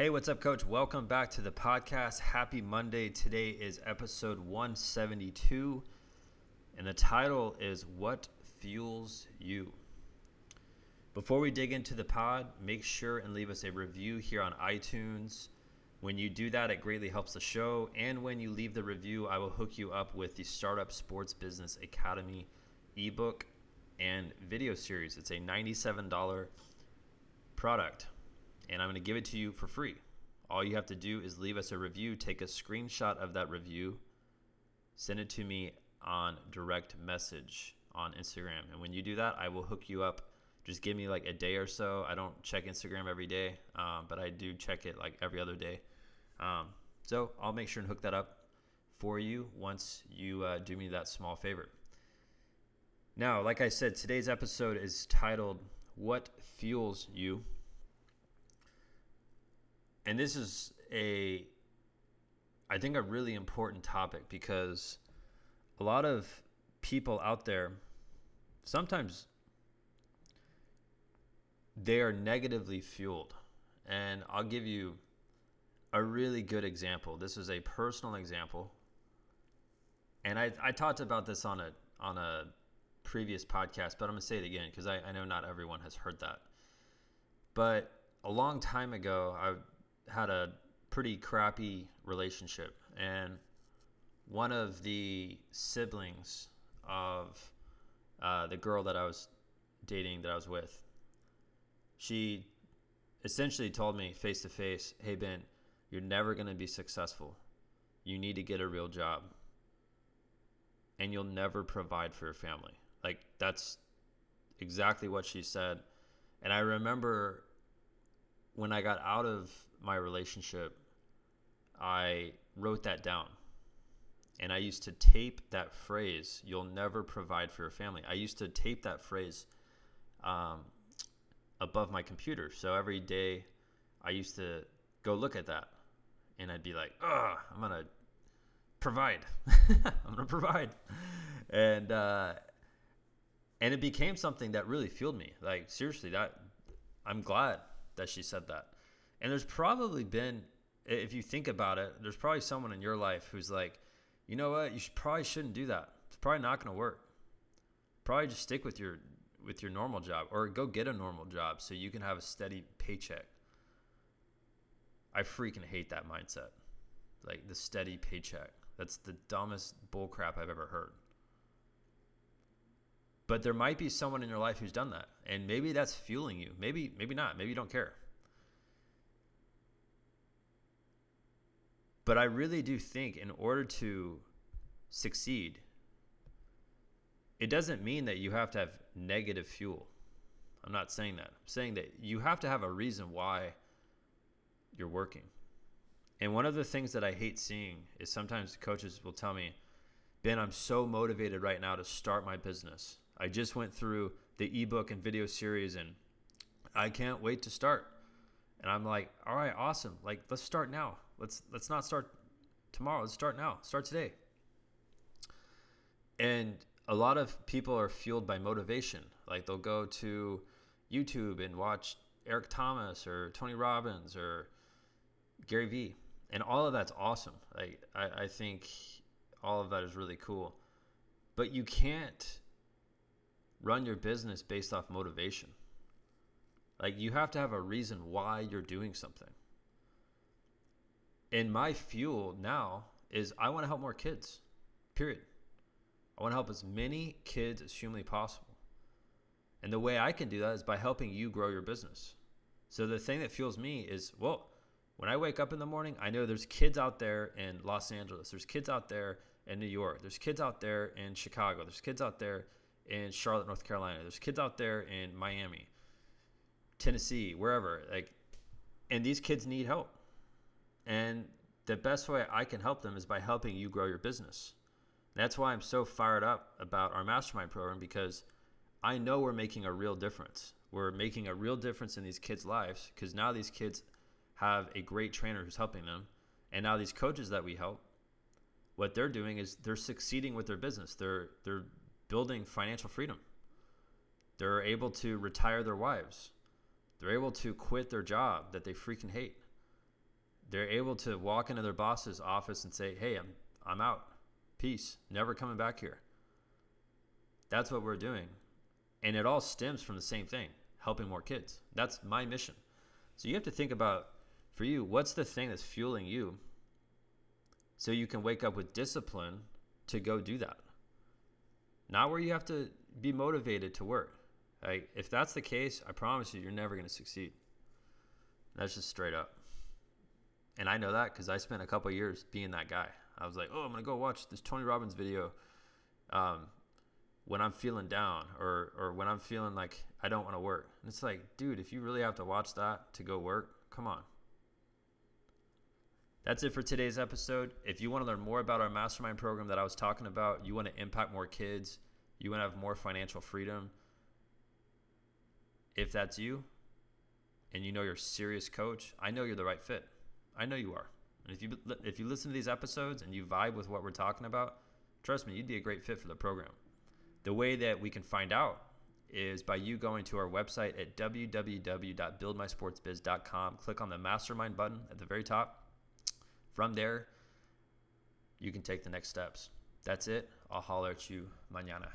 Hey, what's up, coach? Welcome back to the podcast. Happy Monday. Today is episode 172, and the title is What Fuels You. Before we dig into the pod, make sure and leave us a review here on iTunes. When you do that, it greatly helps the show. And when you leave the review, I will hook you up with the Startup Sports Business Academy ebook and video series. It's a $97 product and I'm going to give it to you for free. All you have to do is leave us a review, take a screenshot of that review, send it to me on direct message on Instagram. And when you do that, I will hook you up. Just give me like a day or so. I don't check Instagram every day, um, but I do check it like every other day. Um, so I'll make sure and hook that up for you once you uh, do me that small favor. Now, like I said, today's episode is titled What Fuels You? And this is a I think a really important topic because a lot of people out there sometimes they are negatively fueled. And I'll give you a really good example. This is a personal example. And I, I talked about this on a on a previous podcast, but I'm gonna say it again because I, I know not everyone has heard that. But a long time ago, I had a pretty crappy relationship, and one of the siblings of uh, the girl that I was dating, that I was with, she essentially told me face to face, "Hey Ben, you're never going to be successful. You need to get a real job, and you'll never provide for your family." Like that's exactly what she said, and I remember when I got out of my relationship, I wrote that down. And I used to tape that phrase, you'll never provide for your family. I used to tape that phrase um, above my computer. So every day I used to go look at that and I'd be like, oh, I'm going to provide. I'm going to provide. And, uh, and it became something that really fueled me. Like, seriously, that I'm glad that she said that. And there's probably been, if you think about it, there's probably someone in your life who's like, you know what, you should, probably shouldn't do that. It's probably not going to work. Probably just stick with your with your normal job or go get a normal job so you can have a steady paycheck. I freaking hate that mindset. Like the steady paycheck. That's the dumbest bullcrap I've ever heard. But there might be someone in your life who's done that. And maybe that's fueling you. Maybe maybe not. Maybe you don't care. But I really do think in order to succeed, it doesn't mean that you have to have negative fuel. I'm not saying that. I'm saying that you have to have a reason why you're working. And one of the things that I hate seeing is sometimes coaches will tell me, Ben, I'm so motivated right now to start my business. I just went through the ebook and video series and I can't wait to start. And I'm like, all right, awesome. Like, let's start now. Let's let's not start tomorrow. Let's start now. Start today. And a lot of people are fueled by motivation. Like they'll go to YouTube and watch Eric Thomas or Tony Robbins or Gary Vee. And all of that's awesome. Like I, I think all of that is really cool. But you can't run your business based off motivation. Like you have to have a reason why you're doing something and my fuel now is I want to help more kids. Period. I want to help as many kids as humanly possible. And the way I can do that is by helping you grow your business. So the thing that fuels me is, well, when I wake up in the morning, I know there's kids out there in Los Angeles. There's kids out there in New York. There's kids out there in Chicago. There's kids out there in Charlotte, North Carolina. There's kids out there in Miami, Tennessee, wherever. Like, and these kids need help. And the best way I can help them is by helping you grow your business. That's why I'm so fired up about our mastermind program because I know we're making a real difference. We're making a real difference in these kids' lives because now these kids have a great trainer who's helping them. And now these coaches that we help, what they're doing is they're succeeding with their business. They're they're building financial freedom. They're able to retire their wives. They're able to quit their job that they freaking hate they're able to walk into their boss's office and say, "Hey, I'm I'm out. Peace. Never coming back here." That's what we're doing. And it all stems from the same thing, helping more kids. That's my mission. So you have to think about for you, what's the thing that's fueling you so you can wake up with discipline to go do that. Not where you have to be motivated to work. Like if that's the case, I promise you, you're never going to succeed. That's just straight up. And I know that because I spent a couple years being that guy. I was like, oh, I'm going to go watch this Tony Robbins video um, when I'm feeling down or, or when I'm feeling like I don't want to work. And it's like, dude, if you really have to watch that to go work, come on. That's it for today's episode. If you want to learn more about our mastermind program that I was talking about, you want to impact more kids, you want to have more financial freedom, if that's you and you know you're a serious coach, I know you're the right fit. I know you are. And if you if you listen to these episodes and you vibe with what we're talking about, trust me, you'd be a great fit for the program. The way that we can find out is by you going to our website at www.buildmysportsbiz.com. Click on the mastermind button at the very top from there, you can take the next steps. That's it. I'll holler at you mañana.